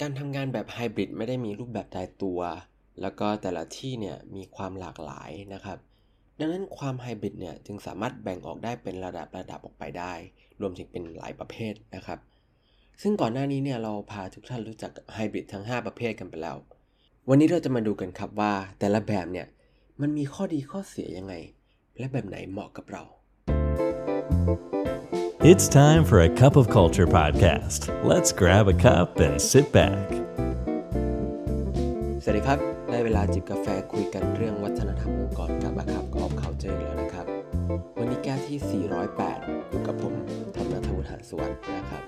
การทำงานแบบไฮบริดไม่ได้มีรูปแบบตายตัว แล้วก็แต่ละที่เนี่ยมีความหลากหลายนะครับ ดังนั้นความไฮบริดเนี่ยจึงสามารถแบ่งออกได้เป็นระดับระดับออกไปได้ รวมถึงเป็นหลายประเภทนะครับ ซึ่งก่อนหน้านี้เนี่ยเราพาทุกท่านรู้จักไฮบริดทั้ง 5 ประเภทกันไปแล้ว วันนี้เราจะมาดูกันครับว่าแต่ละแบบเนี่ยมันมีข้อดีข้อเสียยังไง และแบบไหนเหมาะกับเรา It's time for a cup of culture podcast. Let's grab a cup and sit back. สวัสดีครับ ได้เวลาจิบกาแฟคุยกันเรื่องวัฒนธรรมองค์กรกับอาคับกอบเขาเจอแล้วนะครับ วันนี้แก้วที่ 408 อยู่กับผมธรรมนัทวุฒิหานสวัสดิ์นะครับ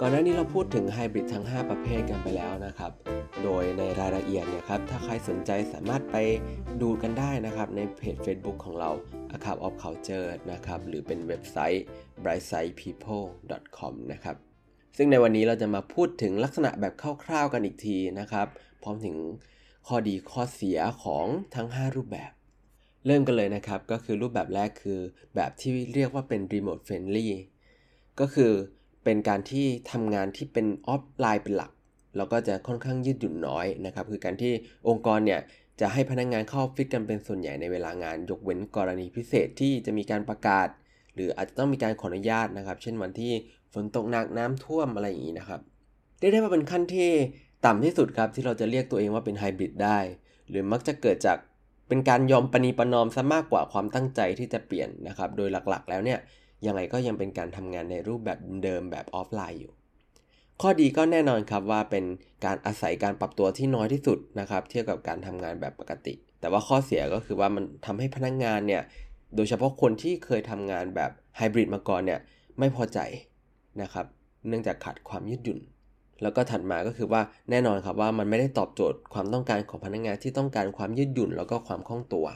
ก่อนหน้านี้เราพูดถึงไฮบริดทั้ง 5 ประเภทกันไปแล้วนะครับ โดยในรายละเอียดเนี่ยครับถ้าใครสนใจสามารถไปดูกันได้นะครับในเพจ Facebook ของเรา a c a p of Culture นะครับหรือเป็นเว็บไซต์ brightsightpeople.com นะครับซึ่งในวันนี้เราจะมาพูดถึงลักษณะแบบคร่าวๆกันอีกทีนะครับ พร้อมถึงข้อดีข้อเสียของทั้ง 5 รูปแบบ เริ่มกันเลยนะครับ ก็คือรูปแบบแรกคือแบบที่เรียกว่าเป็น remote friendly ก็คือเป็นการที่ทำงานที่เป็นออฟไลน์เป็นหลัก แล้วก็จะค่อนข้างยืดหยุ่นน้อยนะครับคือการที่องค์กรเนี่ยจะให้พนักงงานเข้าออฟฟิศกันเป็นส่วนใหญ่ในเวลางาน ยกเว้นกรณีพิเศษที่จะมีการประกาศ หรืออาจจะต้องมีการขออนุญาตนะครับ เช่นวันที่ฝนตกหนักน้ำท่วมอะไรอย่างนี้นะครับเรียกได้ว่าเป็นขั้นที่ต่ำที่สุดครับที่เราจะเรียกตัวเองว่าเป็นไฮบริดได้ หรือมักจะเกิดจากเป็นการยอมปณีประนอมซะมากกว่าความตั้งใจที่จะเปลี่ยนนะครับ โดยหลักๆ แล้วเนี่ยยังไงก็ยังเป็นการทำงานในรูปแบบเดิมแบบออฟไลน์อยู่ ข้อดีก็แน่นอนครับว่าเป็นการอาศัยการปรับตัวที่น้อยที่สุดนะครับ เทียบกับการทำงานแบบปกติ แต่ว่าข้อเสียก็คือว่ามันทำให้พนักงงานเนี่ยโดยเฉพาะคนที่เคยทำงานแบบไฮบริดมาก่อนเนี่ยไม่พอใจนะครับเนื่องจากขาดความยืดหยุ่น แล้วก็ถัดมาก็คือว่าแน่นอนครับว่ามันไม่ได้ตอบโจทย์ความต้องการของพนักงานที่ต้องการความยืดหยุ่น แล้วก็ความคล่องตัว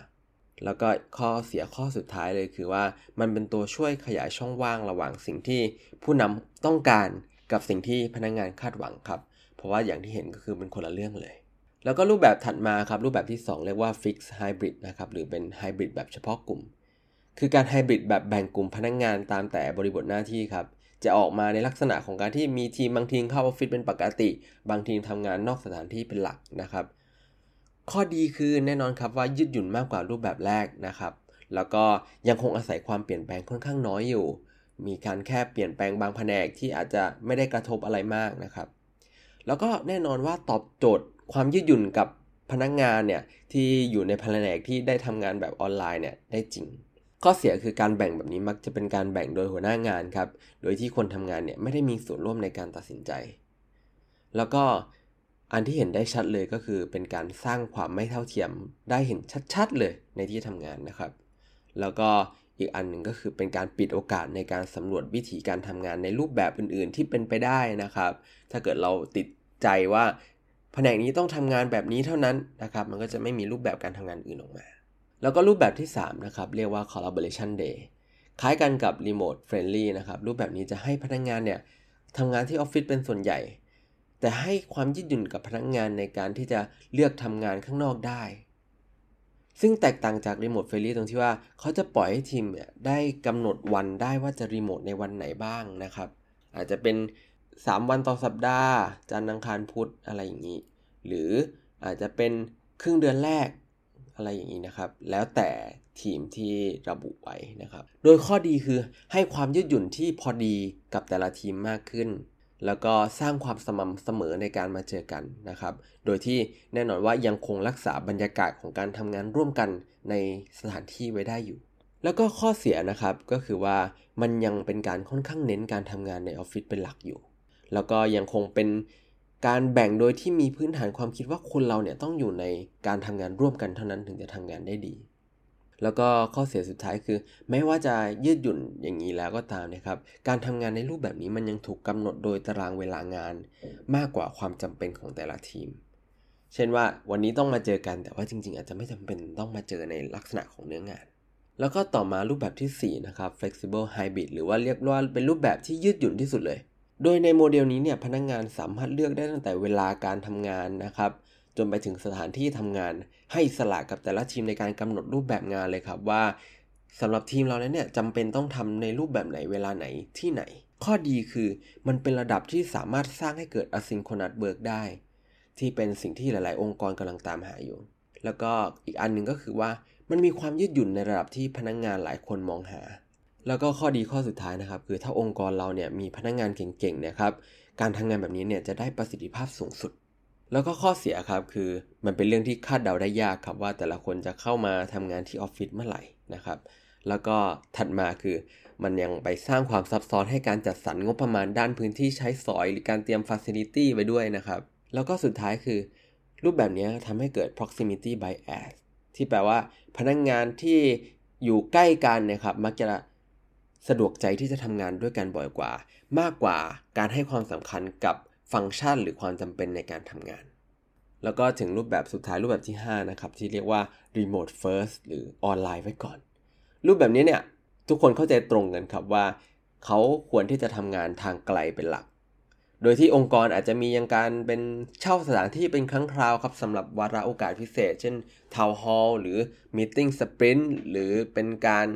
แล้วก็ข้อเสียข้อสุดท้ายเลยคือว่ามันเป็นตัวช่วยขยายช่องว่างระหว่างสิ่งที่ผู้นำต้องการ กับสิ่งที่พนักงานคาดหวังครับ เพราะว่าอย่างที่เห็นก็คือเป็นคนละเรื่องเลย แล้วก็รูปแบบถัดมาครับรูปแบบที่ 2 เรียกว่า Fix Hybrid นะครับหรือเป็นไฮบริดแบบเฉพาะกลุ่ม คือการไฮบริดแบบแบ่งกลุ่มพนักงานตามแต่บริบทหน้าที่ครับจะออกมาในลักษณะของการที่มีทีมบางทีมเข้าออฟฟิศเป็นปกติ บางทีมทำงานนอกสถานที่เป็นหลักนะครับ ข้อดีคือแน่นอนครับว่ายืดหยุ่นมากกว่ารูปแบบแรกนะครับ แล้วก็ยังคงอาศัยความเปลี่ยนแปลงค่อนข้างน้อยอยู่ มีการแค่เปลี่ยนแปลงบางแผนกที่อาจจะไม่ได้กระทบอะไรมากนะครับ แล้วก็แน่นอนว่าตอบโจทย์ความยืดหยุ่นกับพนักงานเนี่ยที่อยู่ในแผนกที่ได้ทำงานแบบออนไลน์เนี่ยได้จริง ข้อเสียคือการแบ่งแบบนี้มักจะเป็นการแบ่งโดยหัวหน้างานครับ โดยที่คนทำงานเนี่ยไม่ได้มีส่วนร่วมในการตัดสินใจ แล้วก็อันที่เห็นได้ชัดเลยก็คือเป็นการสร้างความไม่เท่าเทียมได้เห็นชัดๆเลยในที่ทำงานนะครับ แล้วก็ อีกอันหนึ่งก็คือเป็นการปิดโอกาสในการสำรวจวิธีการทำงานในรูปแบบอื่น ๆ ที่เป็นไปได้นะครับ ถ้าเกิดเราติดใจว่าแผนกนี้ต้องทำงานแบบนี้เท่านั้นนะครับ มันก็จะไม่มีรูปแบบการทำงานอื่นออกมา แล้วก็รูปแบบที่ 3 นะครับ เรียกว่า collaboration day คล้ายกันกับ remote friendly นะครับ รูปแบบนี้จะให้พนักงงานเนี่ยทำงานที่ออฟฟิศเป็นส่วนใหญ่ แต่ให้ความยืดหยุ่นกับพนักงงานในการที่จะเลือกทำงานข้างนอกได้ ซึ่งแตกต่างจาก remote friendly ตรงที่ว่าเขาจะปล่อยให้ทีมเนี่ยได้กำหนดวันได้ว่าจะรีโมทในวันไหนบ้างนะครับ อาจจะเป็น 3 วันต่อสัปดาห์ จันทร์อังคารพุธอะไรอย่างนี้ หรืออาจจะเป็นครึ่งเดือนแรกอะไรอย่างนี้นะครับ แล้วแต่ทีมที่ระบุไว้นะครับ โดยข้อดีคือให้ความยืดหยุ่นที่พอดีกับแต่ละทีมมากขึ้น แล้วก็สร้างความสม่ำเสมอในการมาเจอกันนะครับ โดยที่แน่นอนว่ายังคงรักษาบรรยากาศของการทำงานร่วมกันในสถานที่ไว้ได้อยู่ แล้วก็ข้อเสียนะครับก็คือว่ามันยังเป็นการค่อนข้างเน้นการทำงานในออฟฟิศเป็นหลักอยู่ แล้วก็ยังคงเป็นการแบ่งโดยที่มีพื้นฐานความคิดว่าคนเราเนี่ยต้องอยู่ในการทำงานร่วมกันเท่านั้นถึงจะทำงานได้ดี แล้วก็ข้อเสียสุดท้ายคือแม้ว่าจะยืดหยุ่นอย่างนี้แล้วก็ตามนะครับ การทำงานในรูปแบบนี้มันยังถูกกำหนดโดยตารางเวลางาน มากกว่าความจำเป็นของแต่ละทีม เช่นว่าวันนี้ต้องมาเจอกันแต่ว่าจริง ๆ อาจจะไม่จำเป็นต้องมาเจอในลักษณะของเนื้องาน แล้วก็ต่อมารูปแบบที่ 4 นะครับ flexible hybrid หรือว่าเรียกว่าเป็นรูปแบบที่ยืดหยุ่นที่สุดเลย โดยในโมเดลนี้เนี่ยพนักงงานสามารถเลือกได้ตั้งแต่เวลาการทำงานนะครับ จนไปถึงสถานที่ทำงาน ให้สละกับแต่ละทีมในการกำหนดรูปแบบงานเลยครับว่าสำหรับทีมเราเนี่ยจำเป็นต้องทำในรูปแบบไหนเวลาไหนที่ไหน ข้อดีคือมันเป็นระดับที่สามารถสร้างให้เกิด asynchronous work ได้ ที่เป็นสิ่งที่หลาย ๆ องค์กรกำลังตามหาอยู่ แล้วก็อีกอันหนึ่งก็คือว่ามันมีความยืดหยุ่นในระดับที่พนักงงานหลายคนมองหา แล้วก็ข้อดีข้อสุดท้ายนะครับ คือถ้าองค์กรเราเนี่ยมีพนักงงานเก่งๆนี่ยครับการทำงานแบบนี้เนี่ยจะได้ประสิทธิภาพสูงสุด แล้วก็ข้อเสียครับคือมันเป็นเรื่องที่คาดเดาได้ยากครับว่าแต่ละคนจะเข้ามาทำงานที่ออฟฟิศเมื่อไหร่นะครับ แล้วก็ถัดมาคือมันยังไปสร้างความซับซ้อนให้การจัดสรรงบประมาณด้านพื้นที่ใช้สอย หรือการเตรียมฟ a c i l i t y ไว้ด้วยนะครับ แล้วก็สุดท้ายคือ รูปแบบนี้ทำให้เกิด proximity bias ที่แปลว่าพนักงงานที่อยู่ใกล้กันนะครับ มักจะสะดวกใจที่จะทำงานด้วยกันบ่อยกว่า มากกว่าการให้ความสำคัญกับ ฟังก์ชันหรือความจำเป็นในการทำงาน แล้วก็ถึงรูปแบบสุดท้ายรูปแบบที่ 5 นะครับ ที่เรียกว่า remote first หรือออนไลน์ไว้ก่อน รูปแบบนี้เนี่ยทุกคนเข้าใจตรงกันครับว่า เขาควรที่จะทำงานทางไกลเป็นหลัก โดยที่องค์กรอาจจะมียังการเป็นเช่าสถานที่เป็นครั้งคราวครับสำหรับวาระโอกาสพิเศษ เช่นทาวน์ฮอลล์หรือมีติ้งสปรินต์หรือเป็นการ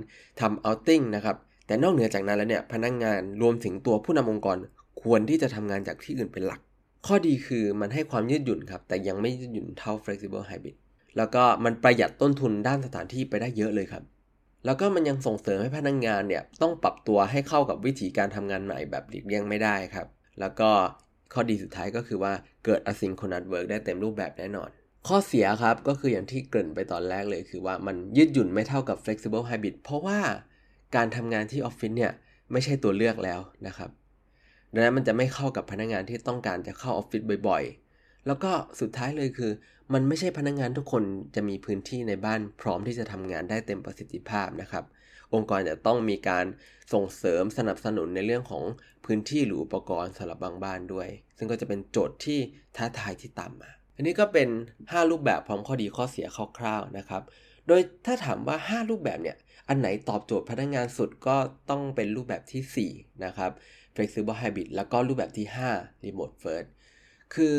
ทำเอาติ้งนะครับแต่นอกเหนือจากนั้นแล้วเนี่ยพนักงงานรวมถึงตัวผู้นำองค์กร ควรที่จะทำงานจากที่อื่นเป็นหลัก ข้อดีคือมันให้ความยืดหยุ่นครับ แต่ยังไม่ยืดหยุ่นเท่า flexible hybrid แล้วก็มันประหยัดต้นทุนด้านสถานที่ไปได้เยอะเลยครับ แล้วก็มันยังส่งเสริมให้พนักงงานเนี่ยต้องปรับตัวให้เข้ากับวิธีการทำงานใหม่แบบหลีกเลี่ยงไม่ได้ครับ แล้วก็ข้อดีสุดท้ายก็คือว่าเกิด asynchronous work ได้เต็มรูปแบบแน่นอน ข้อเสียครับก็คืออย่างที่เกริ่นไปตอนแรกเลยคือว่ามันยืดหยุ่นไม่เท่ากับ flexible hybrid เพราะว่าการทำงานที่ออฟฟิศเนี่ยไม่ใช่ตัวเลือกแล้วนะครับ ดังนั้นมันจะไม่เข้ากับพนักงานที่ต้องการจะเข้าออฟฟิศบ่อยๆ แล้วก็สุดท้ายเลยคือ มันไม่ใช่พนักงงานทุกคนจะมีพื้นที่ในบ้านพร้อมที่จะทำงานได้เต็มประสิทธิภาพนะครับ องค์กรจะต้องมีการส่งเสริมสนับสนุนในเรื่องของพื้นที่หรืออุปกรณ์สำหรับบางบ้านด้วย ซึ่งก็จะเป็นโจทย์ที่ท้าทายที่ตามมา อันนี้ก็เป็น 5 รูปแบบพร้อมข้อดีข้อเสียคร่าวๆนะครับ โดยถ้าถามว่า 5 รูปแบบเนี่ย อันไหนตอบโจทย์พนักงงานสุดก็ต้องเป็นรูปแบบที่ 4 นะครับ flexible hybrid แล้วก็รูปแบบที่ 5 remote first คือ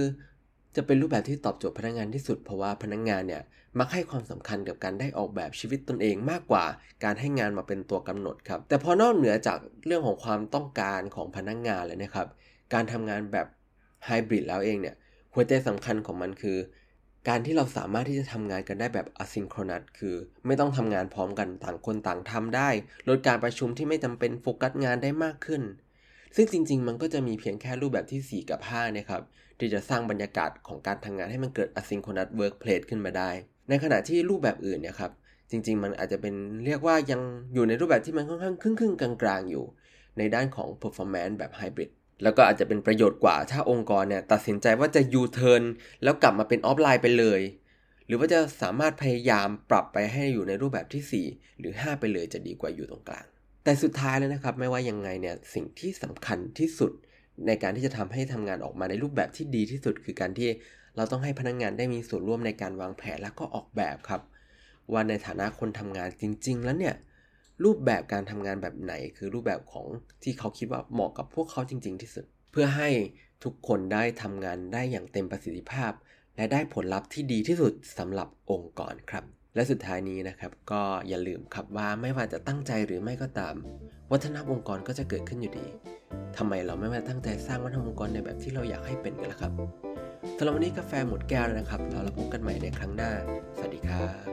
จะเป็นรูปแบบที่ตอบโจทย์พนักงานที่สุด เพราะว่าพนักงานเนี่ยมักให้ความสำคัญกับการได้ออกแบบชีวิตตนเองมากกว่า การให้งานมาเป็นตัวกำหนดครับ แต่พอนอกเหนือจากเรื่องของความต้องการของพนักงานเลยนะครับ การทำงานแบบไฮบริดแล้วเองเนี่ยหัวใจสำคัญของมันคือ การที่เราสามารถที่จะทำงานกันได้แบบอะซิงโครนัสคือไม่ต้องทำงานพร้อมกันต่างคนต่างทำได้ ลดการประชุมที่ไม่จำเป็นโฟกัสงานได้มากขึ้น ซึ่งจริง ๆ มันก็จะมีเพียงแค่รูปแบบที่ 4 กับ5นะครับที่จะสร้างบรรยากาศของการทำงานให้มันเกิด asynchronous workplace ขึ้นมาได้ ในขณะที่รูปแบบอื่นเนี่ยครับจริง ๆ มันอาจจะเป็นเรียกว่ายังอยู่ในรูปแบบที่มันค่อนข้างครึ่งๆกลางๆอยู่ ในด้านของ performance แบบ hybrid แล้วก็อาจจะเป็นประโยชน์กว่าถ้าองค์กรเนี่ยตัดสินใจว่าจะ U-turn แล้วกลับมาเป็นออฟไลน์ไปเลย หรือว่าจะสามารถพยายามปรับไปให้อยู่ในรูปแบบที่ 4 หรือ 5 ไปเลยจะดีกว่าอยู่ตรงกลาง แต่สุดท้ายแล้วนะครับ ไม่ว่ายังไงเนี่ยสิ่งที่สำคัญที่สุดในการที่จะทำให้ทำงานออกมาในรูปแบบที่ดีที่สุด คือการที่เราต้องให้พนักงงานได้มีส่วนร่วมในการวางแผนและก็ออกแบบครับ ว่าในฐานะคนทำงานจริง ๆ แล้วเนี่ย รูปแบบการทำงานแบบไหน คือรูปแบบของที่เขาคิดว่าเหมาะกับพวกเขาจริง ๆ ที่สุด เพื่อให้ทุกคนได้ทำงานได้อย่างเต็มประสิทธิภาพ และได้ผลลัพธ์ที่ดีที่สุดสำหรับองค์กรครับ และสุดท้ายนี้นะครับ ก็อย่าลืมครับว่าไม่ว่าจะตั้งใจหรือไม่ก็ตาม วัฒนธรรมองค์กรก็จะเกิดขึ้นอยู่ดีทำไมเราไม่มาตั้งใจสร้างวัฒนธรรมองค์กรในแบบที่เราอยากให้เป็นกันล่ะครับสำหรับวันนี้กาแฟหมดแก้วแล้วนะครับเราพบกันใหม่ในครั้งหน้า สวัสดีครับ